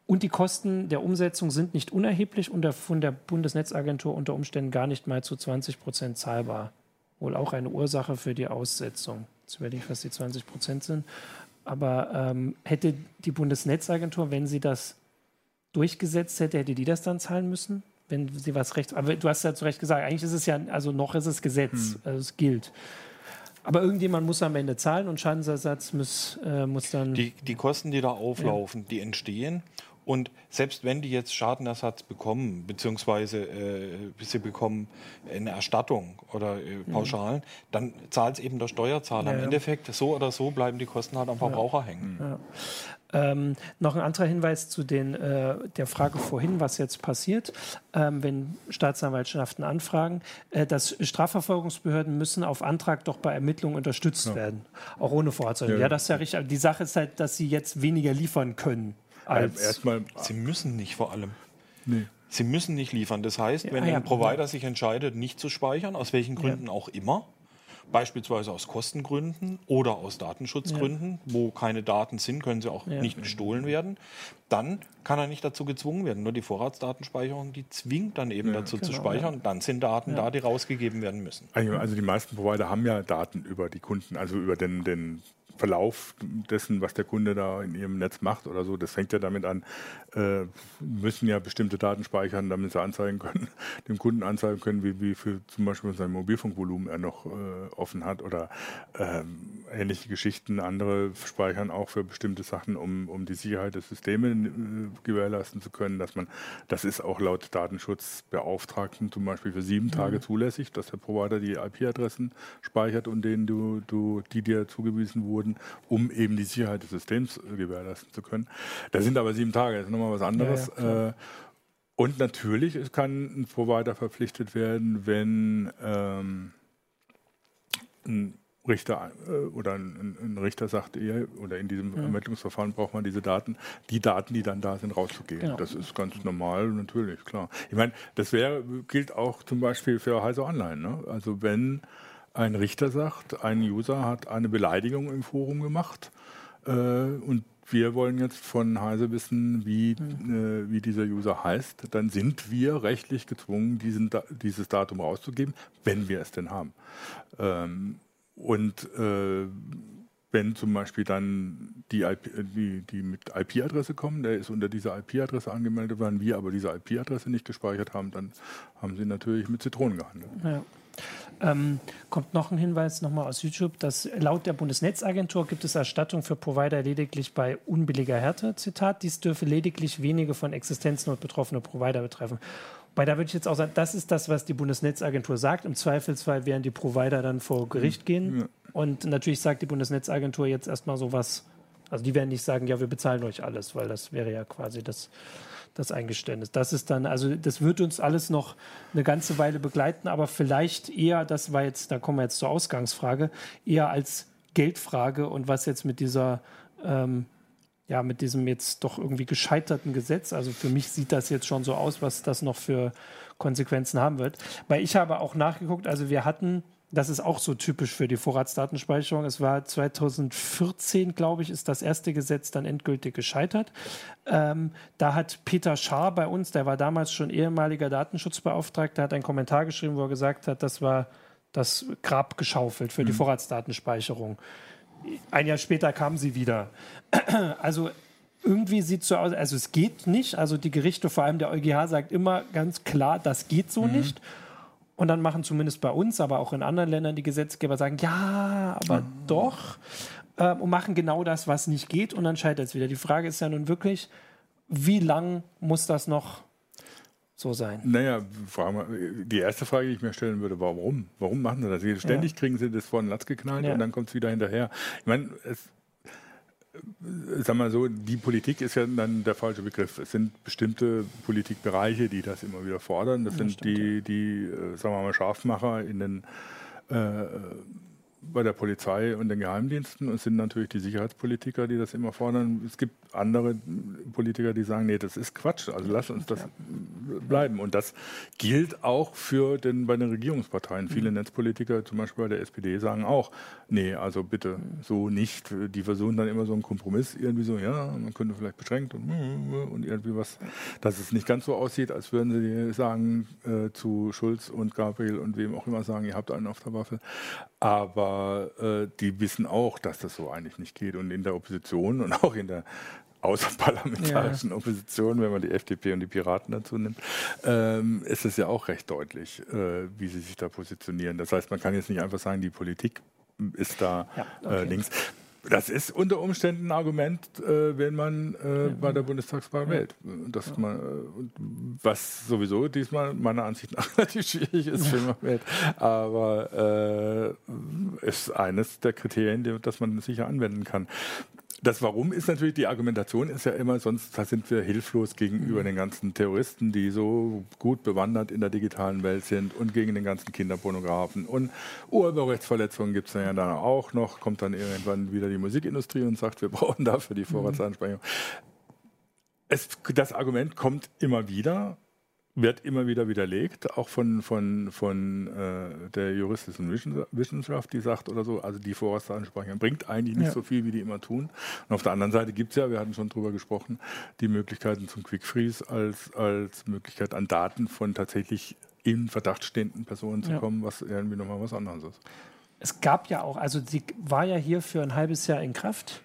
und die Kosten der Umsetzung sind nicht unerheblich und von der Bundesnetzagentur unter Umständen gar nicht mal zu 20 Prozent zahlbar. Wohl auch eine Ursache für die Aussetzung. Jetzt werde ich, was die 20 Prozent sind. Aber ähm, hätte die Bundesnetzagentur, wenn sie das durchgesetzt hätte, hätte die das dann zahlen müssen? Wenn sie was recht. Aber du hast ja zu Recht gesagt, eigentlich ist es ja, also noch ist es Gesetz, hm. also es gilt. Aber irgendjemand muss am Ende zahlen und Schadensersatz muss, äh, muss dann. Die, die Kosten, die da auflaufen, ja. die entstehen und selbst wenn die jetzt Schadenersatz bekommen, beziehungsweise äh, sie bekommen eine Erstattung oder äh, mhm. Pauschalen, mhm. dann zahlt es eben der Steuerzahler. Ja, Im Endeffekt, so oder so bleiben die Kosten halt am Verbraucher ja. hängen. Ja. Ähm, noch ein anderer Hinweis zu den, äh, der Frage vorhin, was jetzt passiert, ähm, wenn Staatsanwaltschaften anfragen, äh, dass Strafverfolgungsbehörden müssen auf Antrag doch bei Ermittlungen unterstützt ja. werden, auch ohne Vorzeichen. Ja, ja, das ist ja richtig. Die Sache ist halt, dass sie jetzt weniger liefern können. Als Erstmal, Sie müssen nicht vor allem. Nee. Sie müssen nicht liefern. Das heißt, wenn ja, ein Provider sich entscheidet, nicht zu speichern, aus welchen Gründen auch immer, beispielsweise aus Kostengründen oder aus Datenschutzgründen, ja. wo keine Daten sind, können sie auch ja. nicht gestohlen werden, dann kann er nicht dazu gezwungen werden. Nur die Vorratsdatenspeicherung, die zwingt dann eben ja, dazu genau, zu speichern. Dann sind Daten da, die rausgegeben werden müssen. Also die meisten Provider haben ja Daten über die Kunden, also über den, den Verlauf dessen, was der Kunde da in ihrem Netz macht oder so. Das fängt ja damit an, äh, müssen ja bestimmte Daten speichern, damit sie anzeigen können, <laughs> dem Kunden anzeigen können, wie, wie viel zum Beispiel sein Mobilfunkvolumen er noch äh, offen hat oder ähm, ähnliche Geschichten. Andere speichern auch für bestimmte Sachen, um, um die Sicherheit der Systeme äh, gewährleisten zu können, dass man, das ist auch laut Datenschutzbeauftragten zum Beispiel für sieben mhm. Tage zulässig, dass der Provider die IP-Adressen speichert und denen du, du, die dir zugewiesen wurden, wurden, um eben die Sicherheit des Systems äh, gewährleisten zu können. Da sind aber sieben Tage, das ist nochmal was anderes. Ja, ja, äh, und natürlich es kann ein Provider verpflichtet werden, wenn ähm, ein Richter äh, oder ein, ein, Richter sagt, eher, oder in diesem ja. Ermittlungsverfahren braucht man diese Daten, die Daten, die dann da sind, rauszugeben. Genau. Das ist ganz normal, natürlich, klar. Ich meine, das wäre, gilt auch zum Beispiel für Heise Online. Ne? Also wenn ein Richter sagt, ein User hat eine Beleidigung im Forum gemacht äh, und wir wollen jetzt von Heise wissen, wie, mhm. äh, wie dieser User heißt, dann sind wir rechtlich gezwungen, diesen, dieses Datum rauszugeben, wenn wir es denn haben. Ähm, und äh, wenn zum Beispiel dann die, IP, die, die mit IP-Adresse kommen, der ist unter dieser IP-Adresse angemeldet worden, wir aber diese IP-Adresse nicht gespeichert haben, dann haben sie natürlich mit Zitronen gehandelt. Ja. Ähm, kommt noch ein Hinweis nochmal aus YouTube, dass laut der Bundesnetzagentur gibt es Erstattung für Provider lediglich bei unbilliger Härte. Zitat, dies dürfe lediglich wenige von Existenznot betroffene Provider betreffen. Weil da würde ich jetzt auch sagen, das ist das, was die Bundesnetzagentur sagt. Im Zweifelsfall werden die Provider dann vor Gericht mhm. gehen. Ja. Und natürlich sagt die Bundesnetzagentur jetzt erstmal so was. Also die werden nicht sagen, ja, wir bezahlen euch alles, weil das wäre ja quasi das das Eingeständnis. Das ist dann, also das wird uns alles noch eine ganze Weile begleiten, aber vielleicht eher, das war jetzt, da kommen wir jetzt zur Ausgangsfrage, eher als Geldfrage und was jetzt mit dieser, ähm, ja, mit diesem jetzt doch irgendwie gescheiterten Gesetz, also für mich sieht das jetzt schon so aus, was das noch für Konsequenzen haben wird. Weil ich habe auch nachgeguckt, also wir hatten das ist auch so typisch für die Vorratsdatenspeicherung. Es war 2014, glaube ich, ist das erste Gesetz dann endgültig gescheitert. Ähm, da hat Peter Schaar bei uns, der war damals schon ehemaliger Datenschutzbeauftragter, hat einen Kommentar geschrieben, wo er gesagt hat, das war das Grab geschaufelt für die mhm. Vorratsdatenspeicherung. Ein Jahr später kam sie wieder. <clears throat> Also irgendwie sieht es so aus, also es geht nicht. Also die Gerichte, vor allem der EuGH, sagt immer ganz klar, das geht so mhm. nicht. Und dann machen zumindest bei uns, aber auch in anderen Ländern die Gesetzgeber sagen, ja, aber mhm. doch. Äh, und machen genau das, was nicht geht. Und dann scheitert es wieder. Die Frage ist ja nun wirklich, wie lang muss das noch so sein? Naja, die erste Frage, die ich mir stellen würde, warum? Warum machen sie das? Ständig ja. kriegen sie das vor den Latz geknallt ja. und dann kommt es wieder hinterher. Ich meine, es, sag mal so, die Politik ist ja dann der falsche Begriff. Es sind bestimmte Politikbereiche, die das immer wieder fordern. Das ja, sind stimmt, die, die, äh, sagen wir mal, Scharfmacher in den äh, bei der Polizei und den Geheimdiensten. Es sind natürlich die Sicherheitspolitiker, die das immer fordern. Es gibt andere Politiker, die sagen, nee, das ist Quatsch, also lass uns das bleiben. Und das gilt auch für den, bei den Regierungsparteien. Viele mhm. Netzpolitiker, zum Beispiel bei der SPD, sagen auch, nee, also bitte so nicht. Die versuchen dann immer so einen Kompromiss, irgendwie so, ja, man könnte vielleicht beschränkt und, und irgendwie was, dass es nicht ganz so aussieht, als würden sie sagen äh, zu Schulz und Gabriel und wem auch immer sagen, ihr habt einen auf der Waffe. Aber äh, die wissen auch, dass das so eigentlich nicht geht. Und in der Opposition und auch in der außerparlamentarischen ja. Opposition, wenn man die FDP und die Piraten dazu nimmt, ähm, ist es ja auch recht deutlich, äh, wie sie sich da positionieren. Das heißt, man kann jetzt nicht einfach sagen, die Politik ist da ja, äh, okay. äh, links. Das ist unter Umständen ein Argument, äh, wenn man äh, bei der Bundestagswahl wählt. Dass man, äh, was sowieso diesmal meiner Ansicht nach <laughs> relativ schwierig ist, wenn man wählt. Aber äh, ist eines der Kriterien, das man sicher anwenden kann. Das Warum ist natürlich, die Argumentation ist ja immer, sonst sind wir hilflos gegenüber mhm. den ganzen Terroristen, die so gut bewandert in der digitalen Welt sind und gegen den ganzen Kinderpornografen. Und Urheberrechtsverletzungen gibt es ja dann auch noch, kommt dann irgendwann wieder die Musikindustrie und sagt, wir <laughs> brauchen dafür die mhm. Vorratsansprechung. Es, das Argument kommt immer wieder wird immer wieder widerlegt, auch von, von, von äh, der juristischen Wissenschaft, die sagt oder so, also die Vorratsdatenspeicherung bringt eigentlich nicht ja. so viel, wie die immer tun. Und auf der anderen Seite gibt es ja, wir hatten schon drüber gesprochen, die Möglichkeiten zum Quick Freeze als, als Möglichkeit an Daten von tatsächlich in Verdacht stehenden Personen zu ja. kommen, was irgendwie nochmal was anderes ist. Es gab ja auch, also sie war ja hier für ein halbes Jahr in Kraft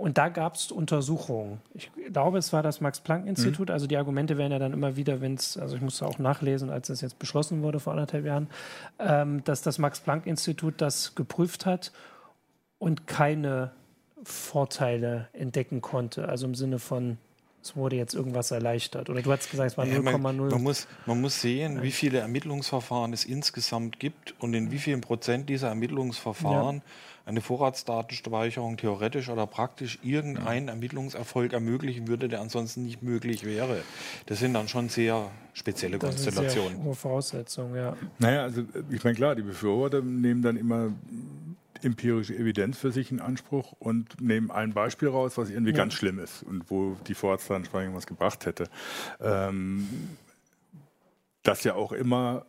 und da gab es Untersuchungen. Ich glaube, es war das Max-Planck-Institut. Mhm. Also die Argumente werden ja dann immer wieder, wenn es, also ich musste auch nachlesen, als das jetzt beschlossen wurde vor anderthalb Jahren, ähm, dass das Max-Planck-Institut das geprüft hat und keine Vorteile entdecken konnte. Also im Sinne von, es wurde jetzt irgendwas erleichtert. Oder du hast gesagt, es war 0,0. Man, man, muss, man muss sehen, wie viele Ermittlungsverfahren es insgesamt gibt und in wie vielen Prozent dieser Ermittlungsverfahren ja eine Vorratsdatenspeicherung theoretisch oder praktisch irgendeinen Ermittlungserfolg ermöglichen würde, der ansonsten nicht möglich wäre. Das sind dann schon sehr spezielle das Konstellationen. Ist hohe Voraussetzungen, ja. Naja, also ich meine, klar, die Befürworter nehmen dann immer empirische Evidenz für sich in Anspruch und nehmen ein Beispiel raus, was irgendwie ja. ganz schlimm ist und wo die Vorratsdatenspeicherung was gebracht hätte. Ähm, das ja auch immer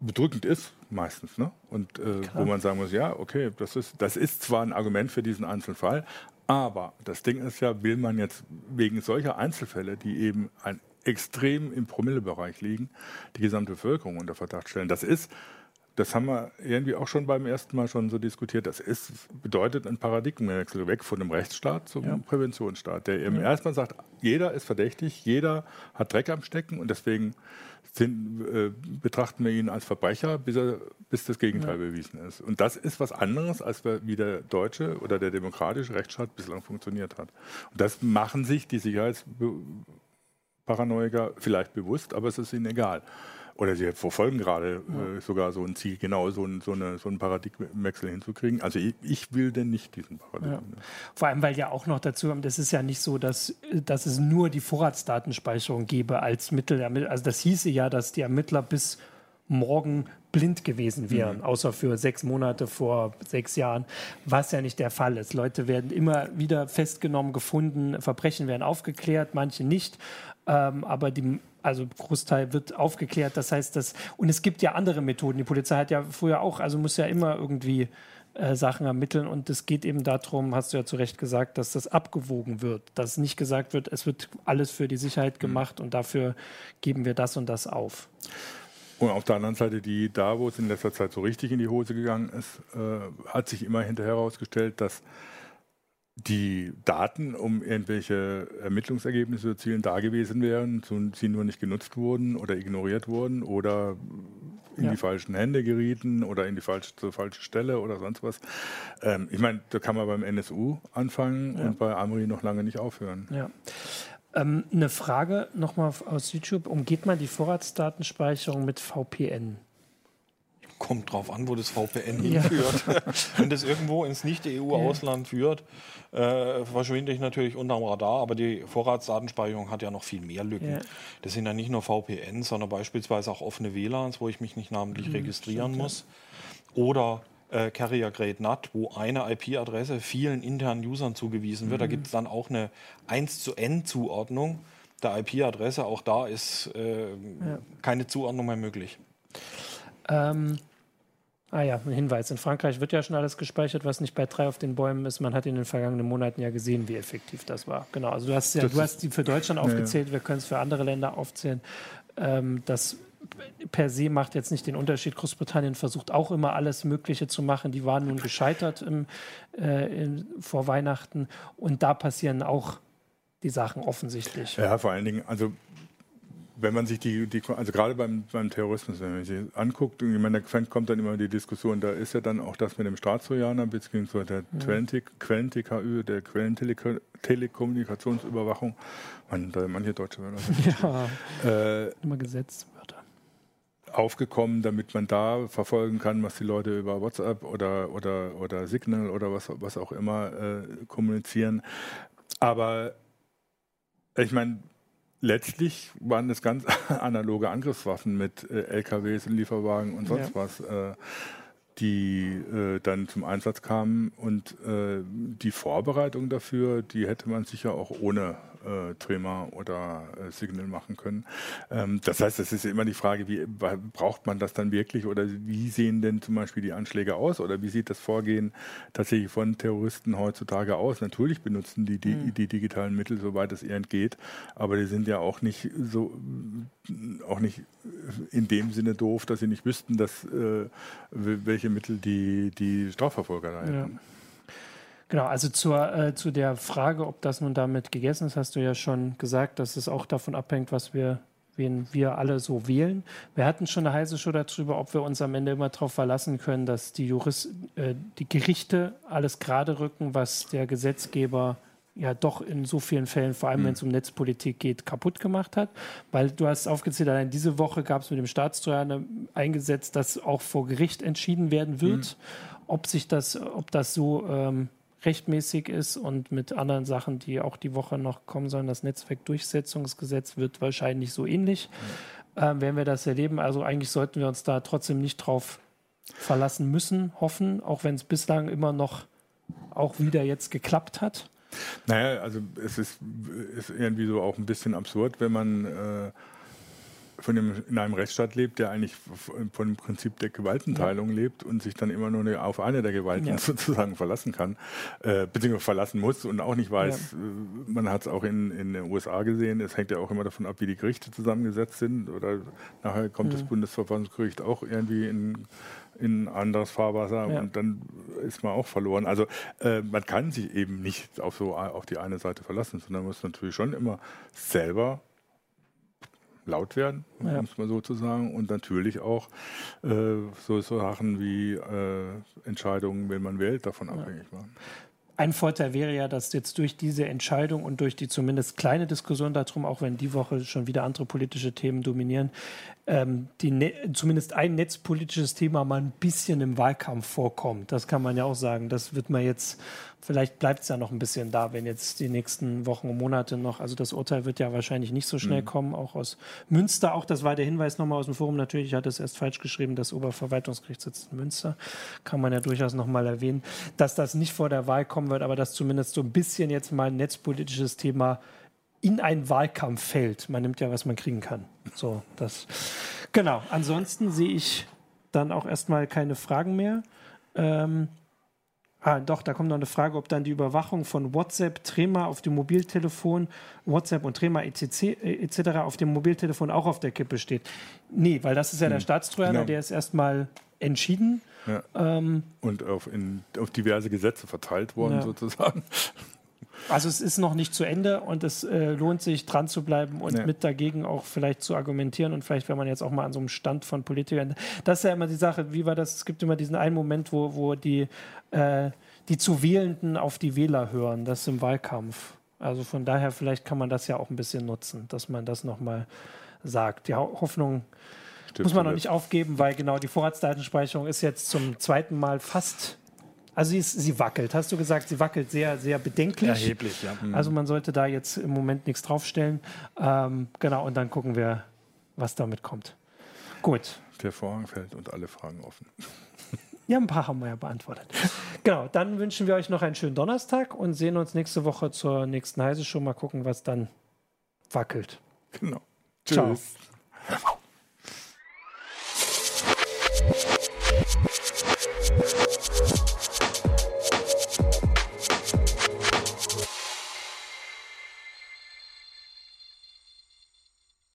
bedrückend ist, meistens. Ne? Und äh, wo man sagen muss, ja, okay, das ist, das ist zwar ein Argument für diesen Einzelfall, aber das Ding ist ja, will man jetzt wegen solcher Einzelfälle, die eben ein extrem im Promillebereich liegen, die gesamte Bevölkerung unter Verdacht stellen. Das ist das haben wir irgendwie auch schon beim ersten Mal schon so diskutiert. Das ist, bedeutet ein Paradigmenwechsel weg von dem Rechtsstaat zum ja. Präventionsstaat, der eben ja. erstmal sagt, jeder ist verdächtig, jeder hat Dreck am Stecken und deswegen sind, äh, betrachten wir ihn als Verbrecher, bis, er, bis das Gegenteil ja. bewiesen ist. Und das ist was anderes, als wie der deutsche oder der demokratische Rechtsstaat bislang funktioniert hat. Und das machen sich die Sicherheitsparanoiker vielleicht bewusst, aber es ist ihnen egal oder sie verfolgen gerade ja. äh, sogar so ein Ziel, genau so, ein, so, eine, so einen Paradigmenwechsel hinzukriegen. Also ich, ich, will denn nicht diesen Paradigmen. Ja. Vor allem, weil ja auch noch dazu kommt, das ist ja nicht so, dass, dass es nur die Vorratsdatenspeicherung gäbe als Mittel. Also das hieße ja, dass die Ermittler bis morgen blind gewesen wären, mhm. außer für sechs Monate vor sechs Jahren, was ja nicht der Fall ist. Leute werden immer wieder festgenommen, gefunden, Verbrechen werden aufgeklärt, manche nicht. Ähm, aber die also Großteil wird aufgeklärt. Das heißt, dass und es gibt ja andere Methoden. Die Polizei hat ja früher auch, also muss ja immer irgendwie äh, Sachen ermitteln und es geht eben darum, hast du ja zu Recht gesagt, dass das abgewogen wird, dass nicht gesagt wird, es wird alles für die Sicherheit mhm. gemacht mhm. und dafür geben wir das und das auf. Und auf der anderen Seite, die da, wo es in letzter Zeit so richtig in die Hose gegangen ist, äh, hat sich immer hinterher herausgestellt, dass die Daten, um irgendwelche Ermittlungsergebnisse zu erzielen, da gewesen wären, sie nur nicht genutzt wurden oder ignoriert wurden oder in ja. die falschen Hände gerieten oder in die falsche, zur falschen Stelle oder sonst was. Ähm, ich meine, da kann man beim NSU anfangen ja. und bei Amri noch lange nicht aufhören. Ja. Ähm, eine Frage nochmal aus YouTube. Umgeht man die Vorratsdatenspeicherung mit VPN? Kommt drauf an, wo das VPN hinführt. <laughs> Wenn das irgendwo ins Nicht-EU-Ausland führt, äh, verschwinde ich natürlich unterm Radar. Aber die Vorratsdatenspeicherung hat ja noch viel mehr Lücken. Ja. Das sind ja nicht nur VPN, sondern beispielsweise auch offene WLANs, wo ich mich nicht namentlich mhm, registrieren stimmt, muss. Ja. Oder äh, Carrier Grade NAT, wo eine IP-Adresse vielen internen Usern zugewiesen wird. Mhm. Da gibt es dann auch eine 1 zu N-Zuordnung der IP-Adresse. Auch da ist äh, ja. keine Zuordnung mehr möglich. Ähm, ah ja, ein Hinweis. In Frankreich wird ja schon alles gespeichert, was nicht bei drei auf den Bäumen ist. Man hat in den vergangenen Monaten ja gesehen, wie effektiv das war. Genau. Also du hast ja, du hast die für Deutschland aufgezählt, ja, wir können es für andere Länder aufzählen. Ähm, das per se macht jetzt nicht den Unterschied. Großbritannien versucht auch immer alles Mögliche zu machen. Die waren nun gescheitert im, äh, in, vor Weihnachten und da passieren auch die Sachen offensichtlich. Ja, vor allen Dingen, also wenn man sich die, die also gerade beim, beim Terrorismus, wenn man sich anguckt, ich meine, da kommt dann immer die Diskussion, da ist ja dann auch das mit dem Staatstrojaner beziehungsweise der ja. Quellen-TKÜ, der Quellentelekommunikationsüberwachung. Man, da manche deutsche Wörter. <laughs> Ja, äh, immer Gesetzwörter. Aufgekommen, damit man da verfolgen kann, was die Leute über WhatsApp oder, oder, oder Signal oder was, was auch immer äh, kommunizieren. Aber ich meine, letztlich waren das ganz <laughs> analoge Angriffswaffen mit äh, LKWs und Lieferwagen und sonst ja. was. Äh, die äh, dann zum Einsatz kamen. Und äh, die Vorbereitung dafür, die hätte man sicher auch ohne äh, Trema oder äh, Signal machen können. Ähm, das heißt, es ist immer die Frage, wie braucht man das dann wirklich oder wie sehen denn zum Beispiel die Anschläge aus oder wie sieht das Vorgehen tatsächlich von Terroristen heutzutage aus? Natürlich benutzen die die, mhm. die digitalen Mittel, soweit es irgend geht, aber die sind ja auch nicht so auch nicht in dem Sinne doof, dass sie nicht wüssten, dass äh, welche Mittel die, die Strafverfolger da. Ja. Genau, also zur, äh, zu der Frage, ob das nun damit gegessen ist, hast du ja schon gesagt, dass es auch davon abhängt, was wir, wen wir alle so wählen. Wir hatten schon eine heiße Show darüber, ob wir uns am Ende immer darauf verlassen können, dass die Jurist, äh, die Gerichte alles gerade rücken, was der Gesetzgeber ja doch in so vielen Fällen, vor allem mhm. wenn es um Netzpolitik geht, kaputt gemacht hat. Weil du hast aufgezählt, allein diese Woche gab es mit dem Staatssteuer eingesetzt, dass auch vor Gericht entschieden werden wird, mhm. ob sich das, ob das so ähm, rechtmäßig ist und mit anderen Sachen, die auch die Woche noch kommen sollen. Das Netzwerkdurchsetzungsgesetz wird wahrscheinlich so ähnlich. Ähm, werden wir das erleben. Also eigentlich sollten wir uns da trotzdem nicht drauf verlassen müssen, hoffen, auch wenn es bislang immer noch auch wieder jetzt geklappt hat. Naja, also es ist, ist irgendwie so auch ein bisschen absurd, wenn man äh, von dem, in einem Rechtsstaat lebt, der eigentlich von dem Prinzip der Gewaltenteilung ja. lebt und sich dann immer nur auf eine der Gewalten ja. <laughs> sozusagen verlassen kann, äh, beziehungsweise verlassen muss und auch nicht weiß, ja. Äh, man hat es auch in, in den USA gesehen, es hängt ja auch immer davon ab, wie die Gerichte zusammengesetzt sind oder nachher kommt das Bundesverfassungsgericht auch irgendwie in in anderes Fahrwasser ja. und dann ist man auch verloren. Also äh, man kann sich eben nicht auf so auf die eine Seite verlassen, sondern muss natürlich schon immer selber laut werden, ja. um es mal so zu sagen. Und natürlich auch äh, so, Sachen wie äh, Entscheidungen, wenn man wählt, davon abhängig machen. Ein Vorteil wäre ja, dass jetzt durch diese Entscheidung und durch die zumindest kleine Diskussion darum, auch wenn die Woche schon wieder andere politische Themen dominieren, ähm, die ne zumindest ein netzpolitisches Thema mal ein bisschen im Wahlkampf vorkommt. Das kann man ja auch sagen. Das wird man jetzt, vielleicht bleibt es ja noch ein bisschen da, wenn jetzt die nächsten Wochen und Monate noch, also das Urteil wird ja wahrscheinlich nicht so schnell mhm. kommen, auch aus Münster. Auch das war der Hinweis nochmal aus dem Forum. Natürlich, ich hatte es erst falsch geschrieben, das Oberverwaltungsgericht sitzt in Münster. Kann man ja durchaus nochmal erwähnen, dass das nicht vor der Wahl kommen wird, aber dass zumindest so ein bisschen jetzt mal ein netzpolitisches Thema in einen Wahlkampf fällt. Man nimmt ja, was man kriegen kann. So, das. Genau. Ansonsten sehe ich dann auch erstmal keine Fragen mehr. Ähm, ah, doch, da kommt noch eine Frage, ob dann die Überwachung von WhatsApp, Trema auf dem Mobiltelefon, WhatsApp und Trema etc. Äh, etc. auf dem Mobiltelefon auch auf der Kippe steht. Nee, weil das ist ja der hm. Staatstrojaner, genau. der ist erstmal entschieden. Ja. Ähm, und auf, in, auf diverse Gesetze verteilt worden, ja. sozusagen. Also es ist noch nicht zu Ende und es äh, lohnt sich dran zu bleiben und ja. mit dagegen auch vielleicht zu argumentieren und vielleicht, wenn man jetzt auch mal an so einem Stand von Politikern, das ist ja immer die Sache, wie war das? Es gibt immer diesen einen Moment, wo, wo die, äh, die zu Wählenden auf die Wähler hören, das ist im Wahlkampf. Also von daher, vielleicht kann man das ja auch ein bisschen nutzen, dass man das nochmal sagt. Die Hoffnung Muss man noch nicht aufgeben, weil genau die Vorratsdatenspeicherung ist jetzt zum zweiten Mal fast. Also sie, ist, sie wackelt, hast du gesagt, sie wackelt sehr, sehr bedenklich. Erheblich, ja. Also man sollte da jetzt im Moment nichts draufstellen. Ähm, genau, und dann gucken wir, was damit kommt. Gut. Der Vorhang fällt und alle Fragen offen. <laughs> Ja, ein paar haben wir ja beantwortet. Genau, dann wünschen wir euch noch einen schönen Donnerstag und sehen uns nächste Woche zur nächsten Heise Show. Mal gucken, was dann wackelt. Genau. Ciao.